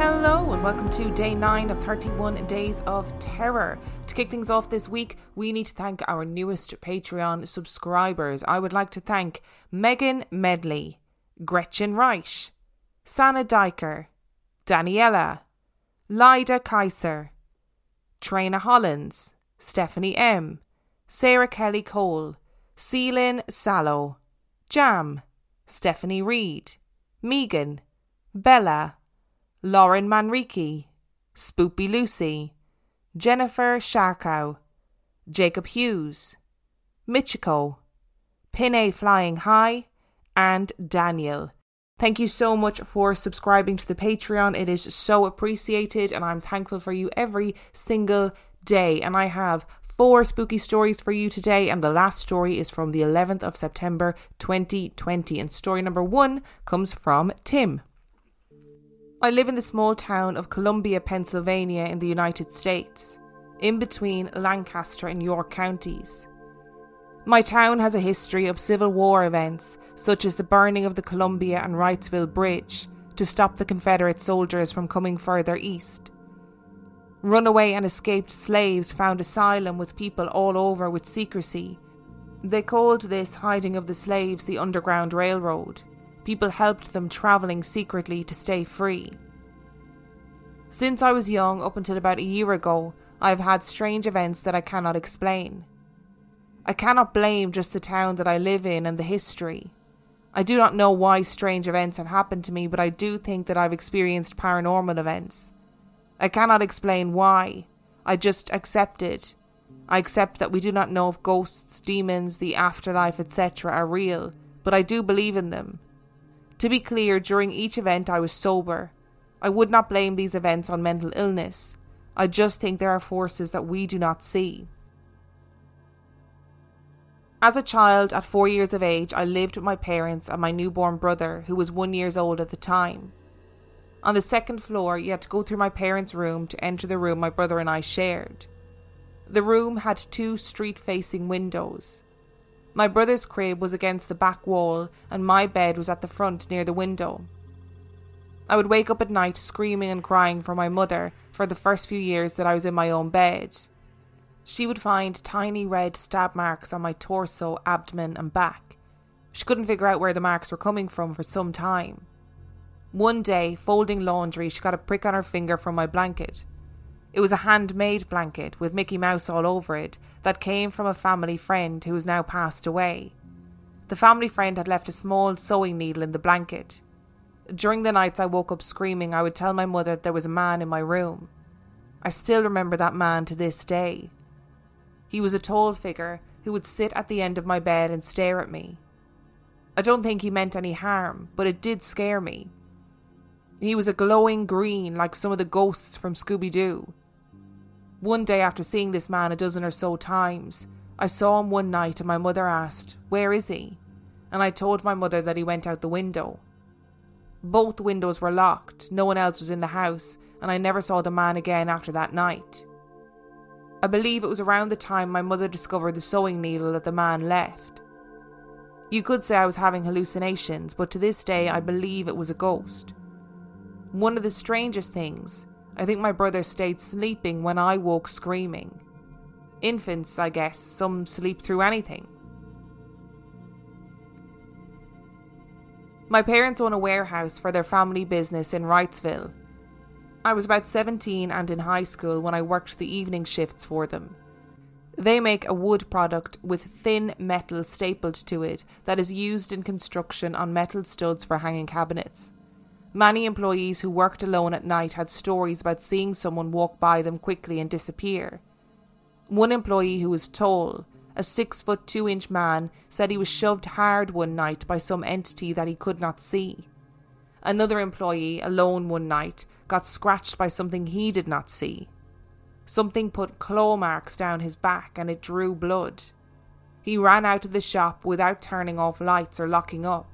Hello, and welcome to day 9 of 31 Days of Terror. To kick things off this week, we need to thank our newest Patreon subscribers. I would like to thank Megan Medley, Gretchen Reich, Sana Diker, Daniela, Lida Kaiser, Trina Hollins, Stephanie M, Sarah Kelly Cole, Celine Sallow, Jam, Stephanie Reed, Megan, Bella, Lauren Manrique, Spoopy Lucy, Jennifer Sharkow, Jacob Hughes, Michiko, Pinay Flying High, and Daniel. Thank you so much for subscribing to the Patreon. It is so appreciated, and I'm thankful for you every single day. And I have four spooky stories for you today, and the last story is from the 11th of September 2020. And story number one comes from Tim. I live in the small town of Columbia, Pennsylvania, in the United States, in between Lancaster and York counties. My town has a history of Civil War events, such as the burning of the Columbia and Wrightsville Bridge to stop the Confederate soldiers from coming further east. Runaway and escaped slaves found asylum with people all over with secrecy. They called this hiding of the slaves the Underground Railroad people helped them travelling secretly to stay free. Since I was young, up until about a year ago, I have had strange events that I cannot explain. I cannot blame just the town that I live in and the history. I do not know why strange events have happened to me, but I do think that I've experienced paranormal events. I cannot explain why. I just accept it. I accept that we do not know if ghosts, demons, the afterlife, etc. are real, but I do believe in them. To be clear, during each event I was sober. I would not blame these events on mental illness. I just think there are forces that we do not see. As a child, at four years of age, I lived with my parents and my newborn brother, who was one years old at the time. On the second floor, you had to go through my parents' room to enter the room my brother and I shared. The room had two street facing windows. My brother's crib was against the back wall, and my bed was at the front near the window. I would wake up at night screaming and crying for my mother for the first few years that I was in my own bed. She would find tiny red stab marks on my torso, abdomen, and back. She couldn't figure out where the marks were coming from for some time. One day, folding laundry, she got a prick on her finger from my blanket. It was a handmade blanket with Mickey Mouse all over it that came from a family friend who has now passed away. The family friend had left a small sewing needle in the blanket. During the nights I woke up screaming, I would tell my mother there was a man in my room. I still remember that man to this day. He was a tall figure who would sit at the end of my bed and stare at me. I don't think he meant any harm, but it did scare me. He was a glowing green like some of the ghosts from Scooby Doo. One day after seeing this man a dozen or so times, I saw him one night and my mother asked, Where is he? And I told my mother that he went out the window. Both windows were locked, no one else was in the house, and I never saw the man again after that night. I believe it was around the time my mother discovered the sewing needle that the man left. You could say I was having hallucinations, but to this day I believe it was a ghost. One of the strangest things I think my brother stayed sleeping when I woke screaming. Infants, I guess, some sleep through anything. My parents own a warehouse for their family business in Wrightsville. I was about 17 and in high school when I worked the evening shifts for them. They make a wood product with thin metal stapled to it that is used in construction on metal studs for hanging cabinets. Many employees who worked alone at night had stories about seeing someone walk by them quickly and disappear. One employee who was tall, a six foot two inch man, said he was shoved hard one night by some entity that he could not see. Another employee, alone one night, got scratched by something he did not see. Something put claw marks down his back and it drew blood. He ran out of the shop without turning off lights or locking up.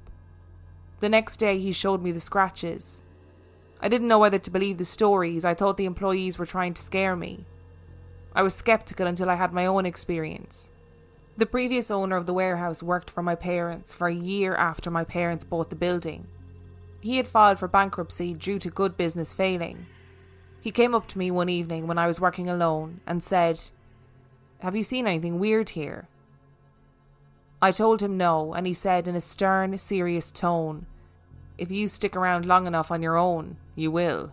The next day he showed me the scratches. I didn't know whether to believe the stories, I thought the employees were trying to scare me. I was skeptical until I had my own experience. The previous owner of the warehouse worked for my parents for a year after my parents bought the building. He had filed for bankruptcy due to good business failing. He came up to me one evening when I was working alone and said, Have you seen anything weird here? I told him no, and he said in a stern, serious tone, If you stick around long enough on your own, you will,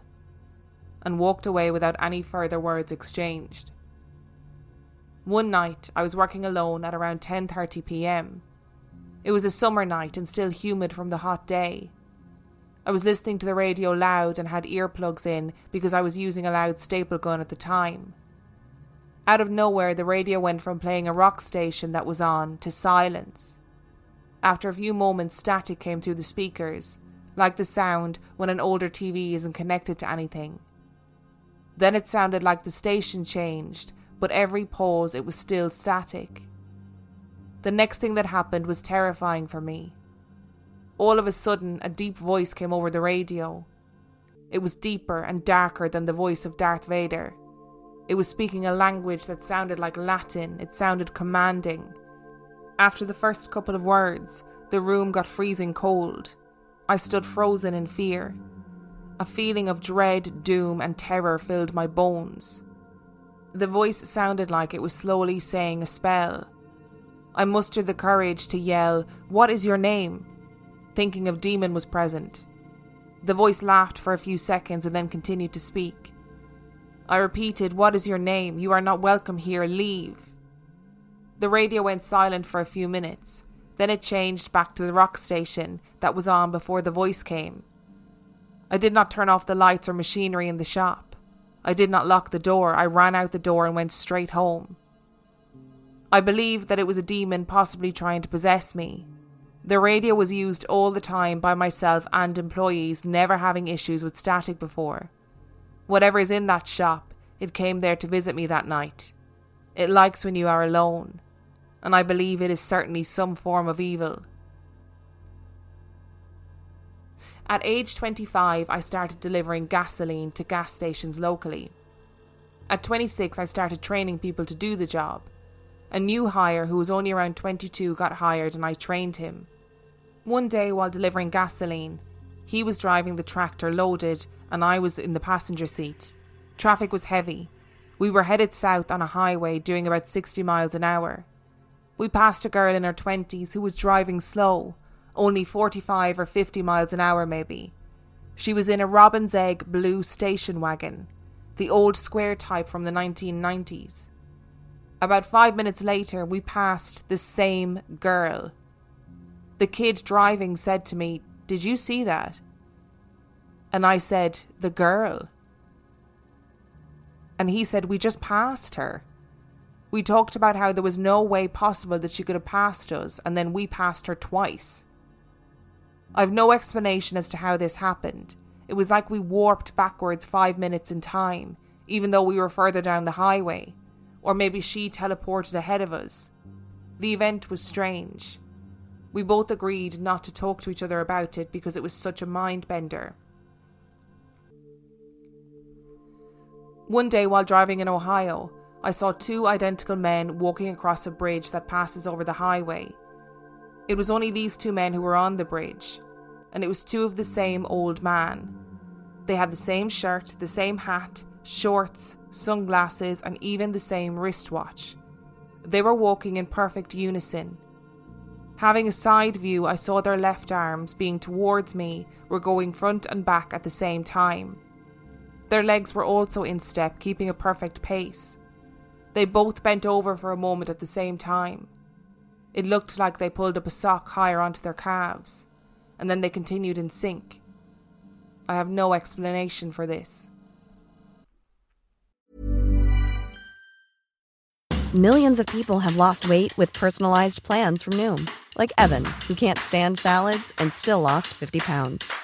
and walked away without any further words exchanged. One night I was working alone at around 10:30 p.m. It was a summer night and still humid from the hot day. I was listening to the radio loud and had earplugs in because I was using a loud staple gun at the time. Out of nowhere, the radio went from playing a rock station that was on to silence. After a few moments, static came through the speakers, like the sound when an older TV isn't connected to anything. Then it sounded like the station changed, but every pause it was still static. The next thing that happened was terrifying for me. All of a sudden, a deep voice came over the radio. It was deeper and darker than the voice of Darth Vader. It was speaking a language that sounded like Latin, it sounded commanding. After the first couple of words, the room got freezing cold. I stood frozen in fear. A feeling of dread, doom, and terror filled my bones. The voice sounded like it was slowly saying a spell. I mustered the courage to yell, What is your name? thinking of Demon was present. The voice laughed for a few seconds and then continued to speak. I repeated, What is your name? You are not welcome here. Leave. The radio went silent for a few minutes. Then it changed back to the rock station that was on before the voice came. I did not turn off the lights or machinery in the shop. I did not lock the door. I ran out the door and went straight home. I believed that it was a demon possibly trying to possess me, the radio was used all the time by myself and employees, never having issues with static before. Whatever is in that shop, it came there to visit me that night. It likes when you are alone, and I believe it is certainly some form of evil. At age 25, I started delivering gasoline to gas stations locally. At 26, I started training people to do the job. A new hire who was only around 22 got hired and I trained him. One day, while delivering gasoline, he was driving the tractor loaded and I was in the passenger seat. Traffic was heavy. We were headed south on a highway doing about 60 miles an hour. We passed a girl in her 20s who was driving slow, only 45 or 50 miles an hour maybe. She was in a robin's egg blue station wagon, the old square type from the 1990s. About five minutes later, we passed the same girl the kid driving said to me, Did you see that? And I said, The girl. And he said, We just passed her. We talked about how there was no way possible that she could have passed us, and then we passed her twice. I've no explanation as to how this happened. It was like we warped backwards five minutes in time, even though we were further down the highway. Or maybe she teleported ahead of us. The event was strange. We both agreed not to talk to each other about it because it was such a mind bender. One day while driving in Ohio, I saw two identical men walking across a bridge that passes over the highway. It was only these two men who were on the bridge, and it was two of the same old man. They had the same shirt, the same hat, shorts, sunglasses, and even the same wristwatch. They were walking in perfect unison, Having a side view, I saw their left arms, being towards me, were going front and back at the same time. Their legs were also in step, keeping a perfect pace. They both bent over for a moment at the same time. It looked like they pulled up a sock higher onto their calves, and then they continued in sync. I have no explanation for this. Millions of people have lost weight with personalized plans from Noom, like Evan, who can't stand salads and still lost 50 pounds.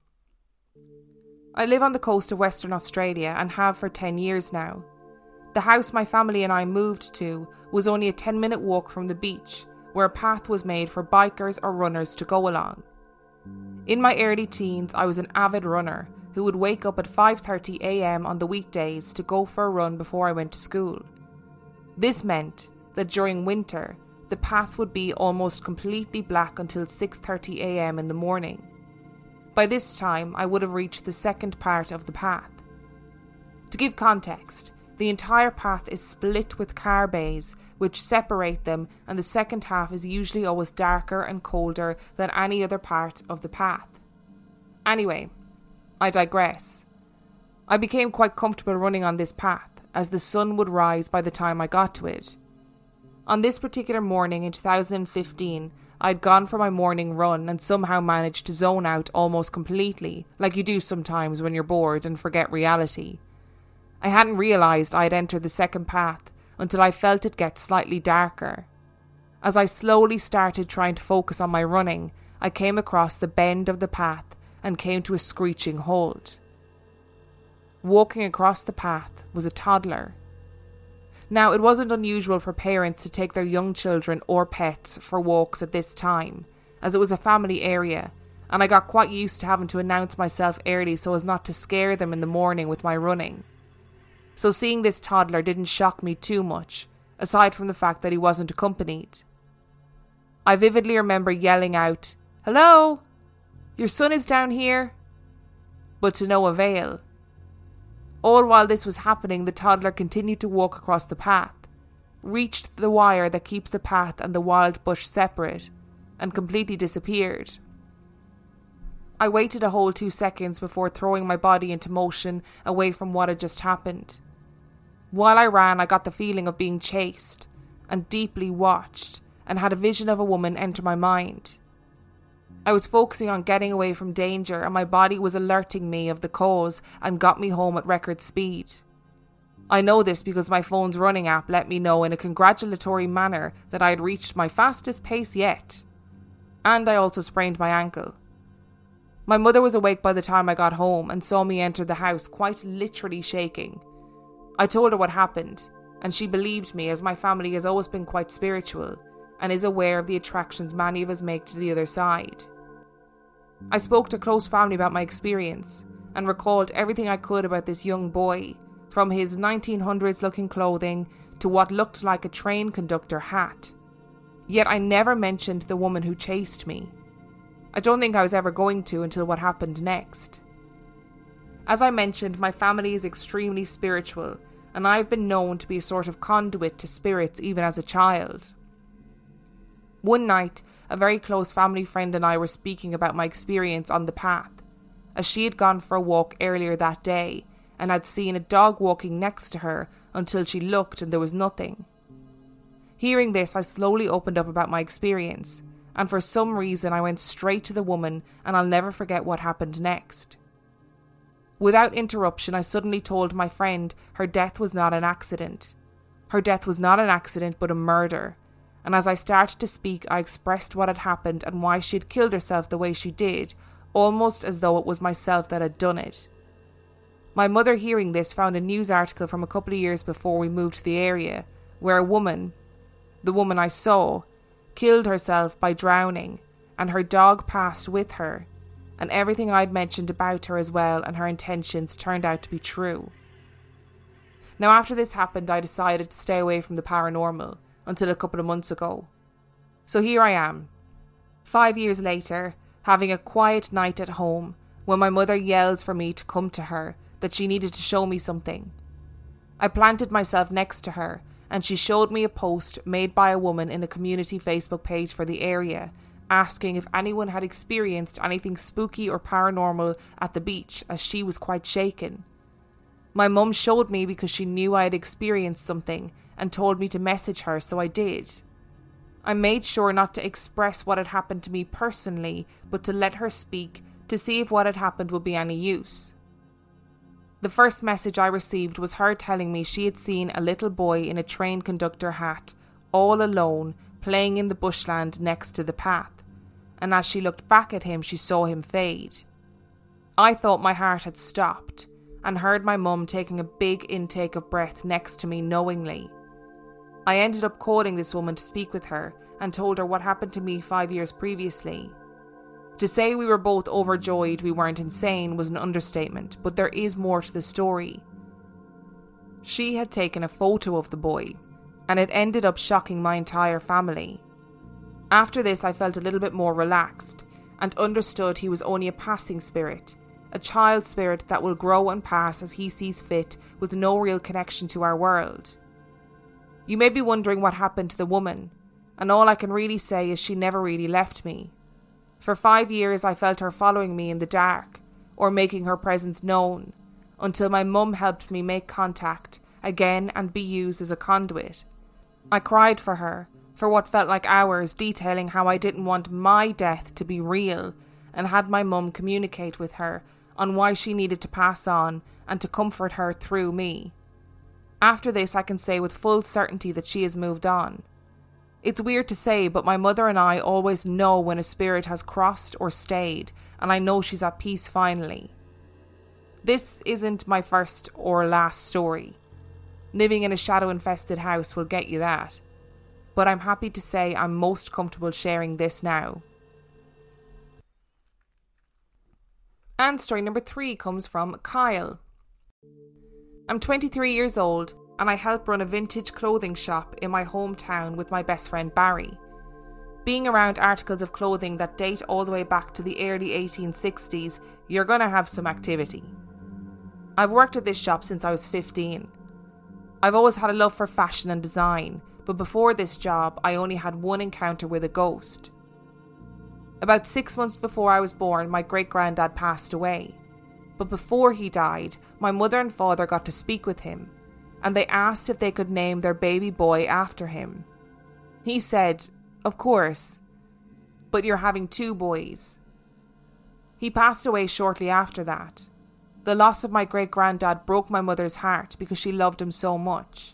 I live on the coast of Western Australia and have for 10 years now. The house my family and I moved to was only a 10 minute walk from the beach, where a path was made for bikers or runners to go along. In my early teens, I was an avid runner who would wake up at 5:30 a.m. on the weekdays to go for a run before I went to school. This meant that during winter, the path would be almost completely black until 6:30 a.m. in the morning. By this time, I would have reached the second part of the path. To give context, the entire path is split with car bays which separate them, and the second half is usually always darker and colder than any other part of the path. Anyway, I digress. I became quite comfortable running on this path, as the sun would rise by the time I got to it. On this particular morning in 2015, I'd gone for my morning run and somehow managed to zone out almost completely, like you do sometimes when you're bored and forget reality. I hadn't realised I had entered the second path until I felt it get slightly darker. As I slowly started trying to focus on my running, I came across the bend of the path and came to a screeching halt. Walking across the path was a toddler. Now, it wasn't unusual for parents to take their young children or pets for walks at this time, as it was a family area, and I got quite used to having to announce myself early so as not to scare them in the morning with my running. So, seeing this toddler didn't shock me too much, aside from the fact that he wasn't accompanied. I vividly remember yelling out, Hello! Your son is down here! But to no avail. All while this was happening, the toddler continued to walk across the path, reached the wire that keeps the path and the wild bush separate, and completely disappeared. I waited a whole two seconds before throwing my body into motion away from what had just happened. While I ran, I got the feeling of being chased and deeply watched, and had a vision of a woman enter my mind. I was focusing on getting away from danger, and my body was alerting me of the cause and got me home at record speed. I know this because my phone's running app let me know in a congratulatory manner that I had reached my fastest pace yet. And I also sprained my ankle. My mother was awake by the time I got home and saw me enter the house quite literally shaking. I told her what happened, and she believed me as my family has always been quite spiritual and is aware of the attractions many of us make to the other side. I spoke to close family about my experience and recalled everything I could about this young boy, from his 1900s looking clothing to what looked like a train conductor hat. Yet I never mentioned the woman who chased me. I don't think I was ever going to until what happened next. As I mentioned, my family is extremely spiritual, and I've been known to be a sort of conduit to spirits even as a child. One night, a very close family friend and I were speaking about my experience on the path, as she had gone for a walk earlier that day and had seen a dog walking next to her until she looked and there was nothing. Hearing this, I slowly opened up about my experience, and for some reason I went straight to the woman, and I'll never forget what happened next. Without interruption, I suddenly told my friend her death was not an accident. Her death was not an accident, but a murder. And as I started to speak, I expressed what had happened and why she had killed herself the way she did, almost as though it was myself that had done it. My mother, hearing this, found a news article from a couple of years before we moved to the area where a woman, the woman I saw, killed herself by drowning, and her dog passed with her, and everything I'd mentioned about her as well and her intentions turned out to be true. Now, after this happened, I decided to stay away from the paranormal until a couple of months ago. So here I am, five years later, having a quiet night at home when my mother yells for me to come to her that she needed to show me something. I planted myself next to her and she showed me a post made by a woman in a community Facebook page for the area asking if anyone had experienced anything spooky or paranormal at the beach as she was quite shaken. My mum showed me because she knew I had experienced something and told me to message her, so I did. I made sure not to express what had happened to me personally, but to let her speak to see if what had happened would be any use. The first message I received was her telling me she had seen a little boy in a train conductor hat, all alone, playing in the bushland next to the path, and as she looked back at him, she saw him fade. I thought my heart had stopped and heard my mum taking a big intake of breath next to me knowingly. I ended up calling this woman to speak with her and told her what happened to me five years previously. To say we were both overjoyed we weren't insane was an understatement, but there is more to the story. She had taken a photo of the boy, and it ended up shocking my entire family. After this, I felt a little bit more relaxed and understood he was only a passing spirit, a child spirit that will grow and pass as he sees fit with no real connection to our world. You may be wondering what happened to the woman, and all I can really say is she never really left me. For five years, I felt her following me in the dark, or making her presence known, until my mum helped me make contact again and be used as a conduit. I cried for her, for what felt like hours, detailing how I didn't want my death to be real, and had my mum communicate with her on why she needed to pass on and to comfort her through me. After this, I can say with full certainty that she has moved on. It's weird to say, but my mother and I always know when a spirit has crossed or stayed, and I know she's at peace finally. This isn't my first or last story. Living in a shadow infested house will get you that. But I'm happy to say I'm most comfortable sharing this now. And story number three comes from Kyle. I'm 23 years old and I help run a vintage clothing shop in my hometown with my best friend Barry. Being around articles of clothing that date all the way back to the early 1860s, you're gonna have some activity. I've worked at this shop since I was 15. I've always had a love for fashion and design, but before this job, I only had one encounter with a ghost. About six months before I was born, my great granddad passed away. But before he died, my mother and father got to speak with him and they asked if they could name their baby boy after him. He said, Of course, but you're having two boys. He passed away shortly after that. The loss of my great granddad broke my mother's heart because she loved him so much.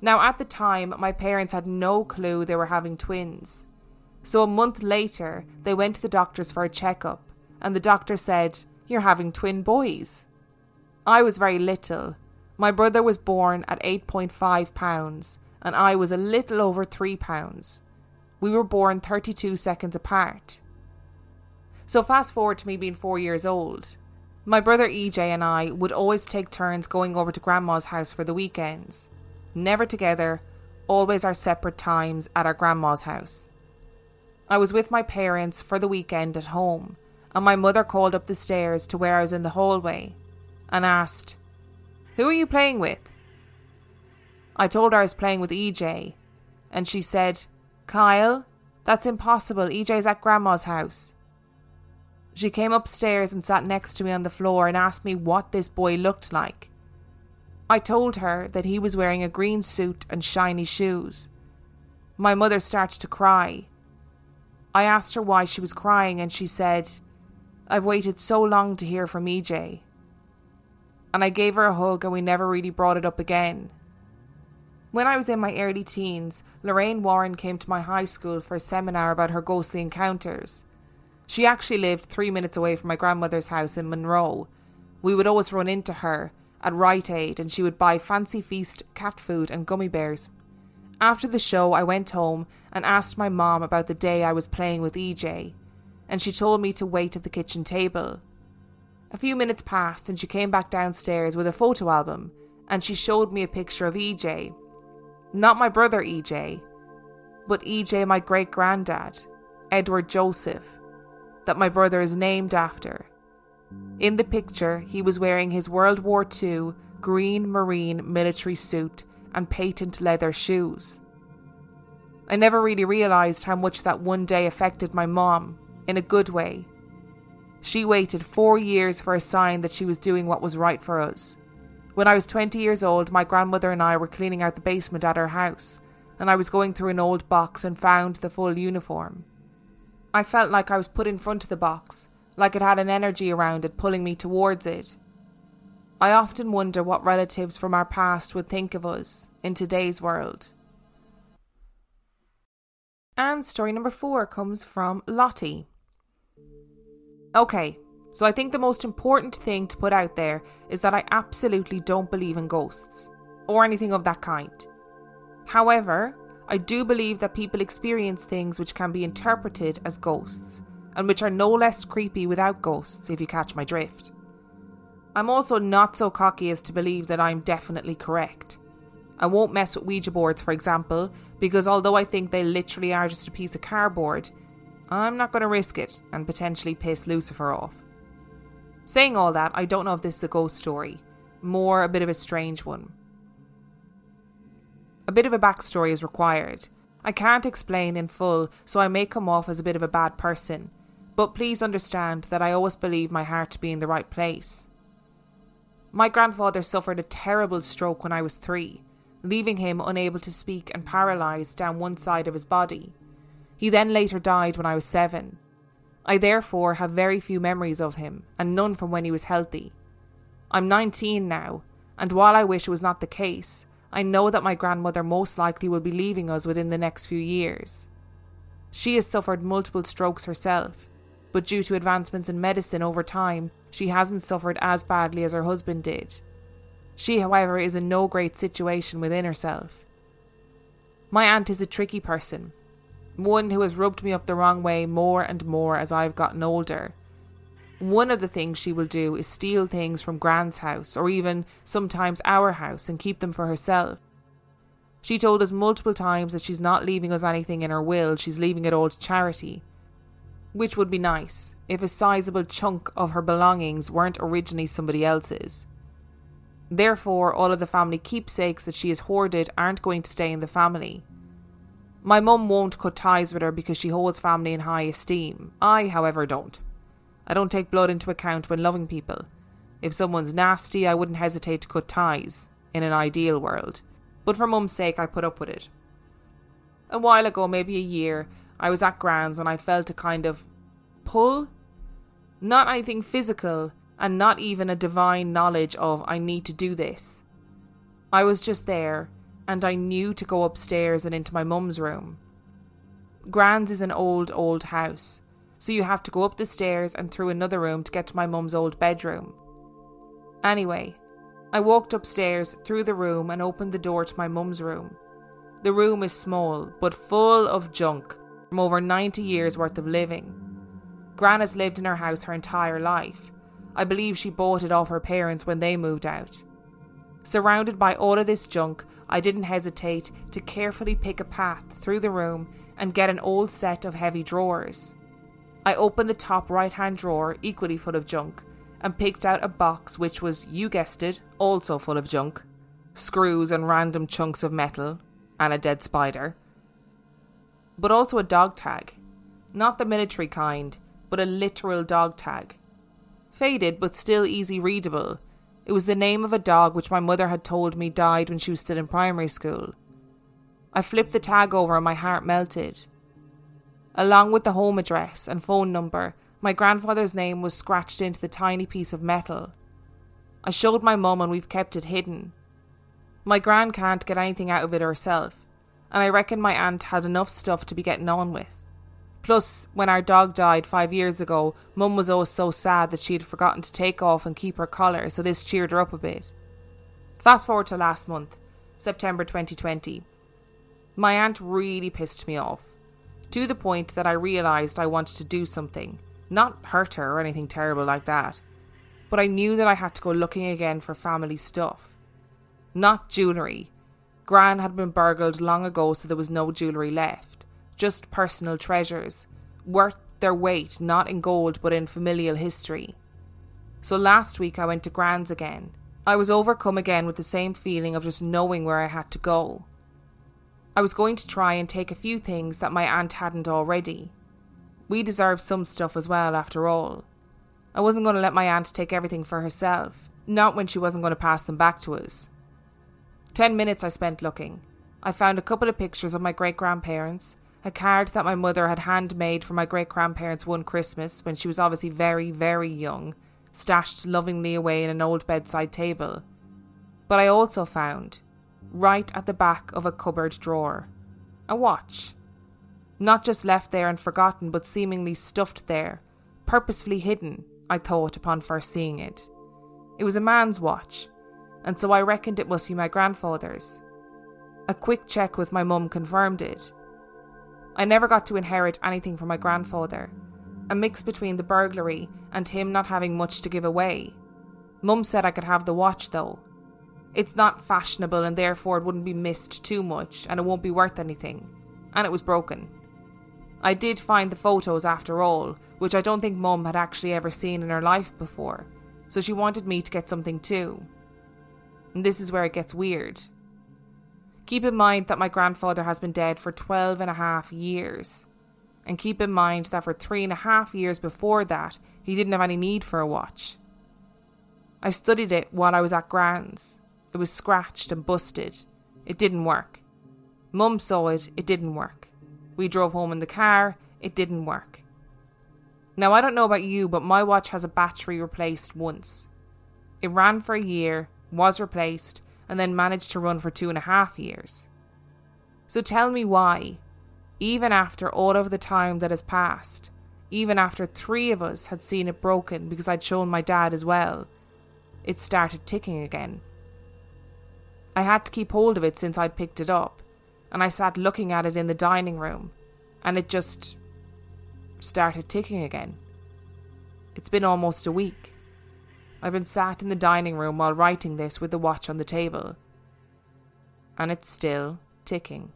Now, at the time, my parents had no clue they were having twins. So, a month later, they went to the doctors for a checkup, and the doctor said, You're having twin boys. I was very little, my brother was born at 8.5 pounds, and I was a little over 3 pounds. We were born 32 seconds apart. So, fast forward to me being 4 years old. My brother EJ and I would always take turns going over to Grandma's house for the weekends. Never together, always our separate times at our Grandma's house. I was with my parents for the weekend at home, and my mother called up the stairs to where I was in the hallway and asked, who are you playing with? I told her I was playing with EJ, and she said, Kyle, that's impossible. EJ's at Grandma's house. She came upstairs and sat next to me on the floor and asked me what this boy looked like. I told her that he was wearing a green suit and shiny shoes. My mother started to cry. I asked her why she was crying, and she said, I've waited so long to hear from EJ. And I gave her a hug and we never really brought it up again. When I was in my early teens, Lorraine Warren came to my high school for a seminar about her ghostly encounters. She actually lived three minutes away from my grandmother's house in Monroe. We would always run into her at Rite Aid and she would buy fancy feast cat food and gummy bears. After the show, I went home and asked my mom about the day I was playing with EJ, and she told me to wait at the kitchen table. A few minutes passed and she came back downstairs with a photo album and she showed me a picture of EJ. Not my brother EJ, but EJ, my great granddad, Edward Joseph, that my brother is named after. In the picture, he was wearing his World War II green marine military suit and patent leather shoes. I never really realised how much that one day affected my mom, in a good way. She waited four years for a sign that she was doing what was right for us. When I was 20 years old, my grandmother and I were cleaning out the basement at her house, and I was going through an old box and found the full uniform. I felt like I was put in front of the box, like it had an energy around it pulling me towards it. I often wonder what relatives from our past would think of us in today's world. And story number four comes from Lottie. Okay, so I think the most important thing to put out there is that I absolutely don't believe in ghosts or anything of that kind. However, I do believe that people experience things which can be interpreted as ghosts and which are no less creepy without ghosts, if you catch my drift. I'm also not so cocky as to believe that I'm definitely correct. I won't mess with Ouija boards, for example, because although I think they literally are just a piece of cardboard, I'm not going to risk it and potentially piss Lucifer off. Saying all that, I don't know if this is a ghost story, more a bit of a strange one. A bit of a backstory is required. I can't explain in full, so I may come off as a bit of a bad person, but please understand that I always believe my heart to be in the right place. My grandfather suffered a terrible stroke when I was three, leaving him unable to speak and paralysed down one side of his body. He then later died when I was seven. I therefore have very few memories of him, and none from when he was healthy. I'm 19 now, and while I wish it was not the case, I know that my grandmother most likely will be leaving us within the next few years. She has suffered multiple strokes herself, but due to advancements in medicine over time, she hasn't suffered as badly as her husband did. She, however, is in no great situation within herself. My aunt is a tricky person, one who has rubbed me up the wrong way more and more as I've gotten older. One of the things she will do is steal things from Gran's house, or even sometimes our house, and keep them for herself. She told us multiple times that she's not leaving us anything in her will, she's leaving it all to charity which would be nice if a sizable chunk of her belongings weren't originally somebody else's. Therefore, all of the family keepsakes that she has hoarded aren't going to stay in the family. My mum won't cut ties with her because she holds family in high esteem. I, however, don't. I don't take blood into account when loving people. If someone's nasty, I wouldn't hesitate to cut ties, in an ideal world. But for mum's sake, I put up with it. A while ago, maybe a year, I was at Gran's and I felt a kind of pull. Not anything physical, and not even a divine knowledge of I need to do this. I was just there, and I knew to go upstairs and into my mum's room. Gran's is an old, old house, so you have to go up the stairs and through another room to get to my mum's old bedroom. Anyway, I walked upstairs through the room and opened the door to my mum's room. The room is small, but full of junk from over 90 years' worth of living. Gran has lived in her house her entire life. I believe she bought it off her parents when they moved out. Surrounded by all of this junk, I didn't hesitate to carefully pick a path through the room and get an old set of heavy drawers. I opened the top right hand drawer, equally full of junk, and picked out a box which was, you guessed it, also full of junk screws and random chunks of metal, and a dead spider but also a dog tag. Not the military kind, but a literal dog tag. Faded, but still easy readable. It was the name of a dog which my mother had told me died when she was still in primary school. I flipped the tag over and my heart melted. Along with the home address and phone number, My grandfather's name was scratched into the tiny piece of metal. I showed my mum and we've kept it hidden. My gran can't get anything out of it herself, and I reckon my aunt had enough stuff to be getting on with. Plus, when our dog died five years ago, Mum was always so sad that she had forgotten to take off and keep her collar, so this cheered her up a bit. Fast forward to last month, September 2020. My aunt really pissed me off, to the point that I realised I wanted to do something. Not hurt her or anything terrible like that, but I knew that I had to go looking again for family stuff. Not jewellery. Gran had been burgled long ago, so there was no jewellery left. Just personal treasures, worth their weight not in gold but in familial history. So last week I went to Gran's again. I was overcome again with the same feeling of just knowing where I had to go. I was going to try and take a few things that my aunt hadn't already. We deserve some stuff as well, after all. I wasn't going to let my aunt take everything for herself, not when she wasn't going to pass them back to us. Ten minutes I spent looking. I found a couple of pictures of my great grandparents, a card that my mother had handmade for my great grandparents one Christmas when she was obviously very, very young, stashed lovingly away in an old bedside table. But I also found, right at the back of a cupboard drawer, a watch. Not just left there and forgotten, but seemingly stuffed there, purposefully hidden, I thought upon first seeing it. It was a man's watch, and so I reckoned it must be my grandfather's. A quick check with my mum confirmed it. I never got to inherit anything from my grandfather, a mix between the burglary and him not having much to give away. Mum said I could have the watch though. It's not fashionable and therefore it wouldn't be missed too much and it won't be worth anything. And it was broken. I did find the photos after all, which I don't think Mum had actually ever seen in her life before, so she wanted me to get something too. And this is where it gets weird. Keep in mind that my grandfather has been dead for 12 and a half years. And keep in mind that for three and a half years before that, he didn't have any need for a watch. I studied it while I was at Gran's. It was scratched and busted. It didn't work. Mum saw it, it didn't work. We drove home in the car, it didn't work. Now, I don't know about you, but my watch has a battery replaced once. It ran for a year, was replaced, and then managed to run for two and a half years. So tell me why, even after all of the time that has passed, even after three of us had seen it broken because I'd shown my dad as well, it started ticking again. I had to keep hold of it since I'd picked it up, and I sat looking at it in the dining room, and it just started ticking again. It's been almost a week. I've been sat in the dining room while writing this with the watch on the table. And it's still ticking.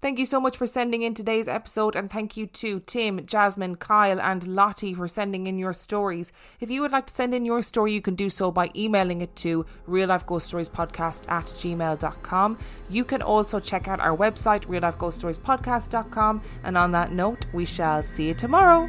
Thank you so much for sending in today's episode, and thank you to Tim, Jasmin, Kyle, and Lottie for sending in your stories. If you would like to send in your story, you can do so by emailing it to real life ghost stories podcast at gmail.com. You can also check out our website, real life ghost stories podcast.com. And on that note, we shall see you tomorrow.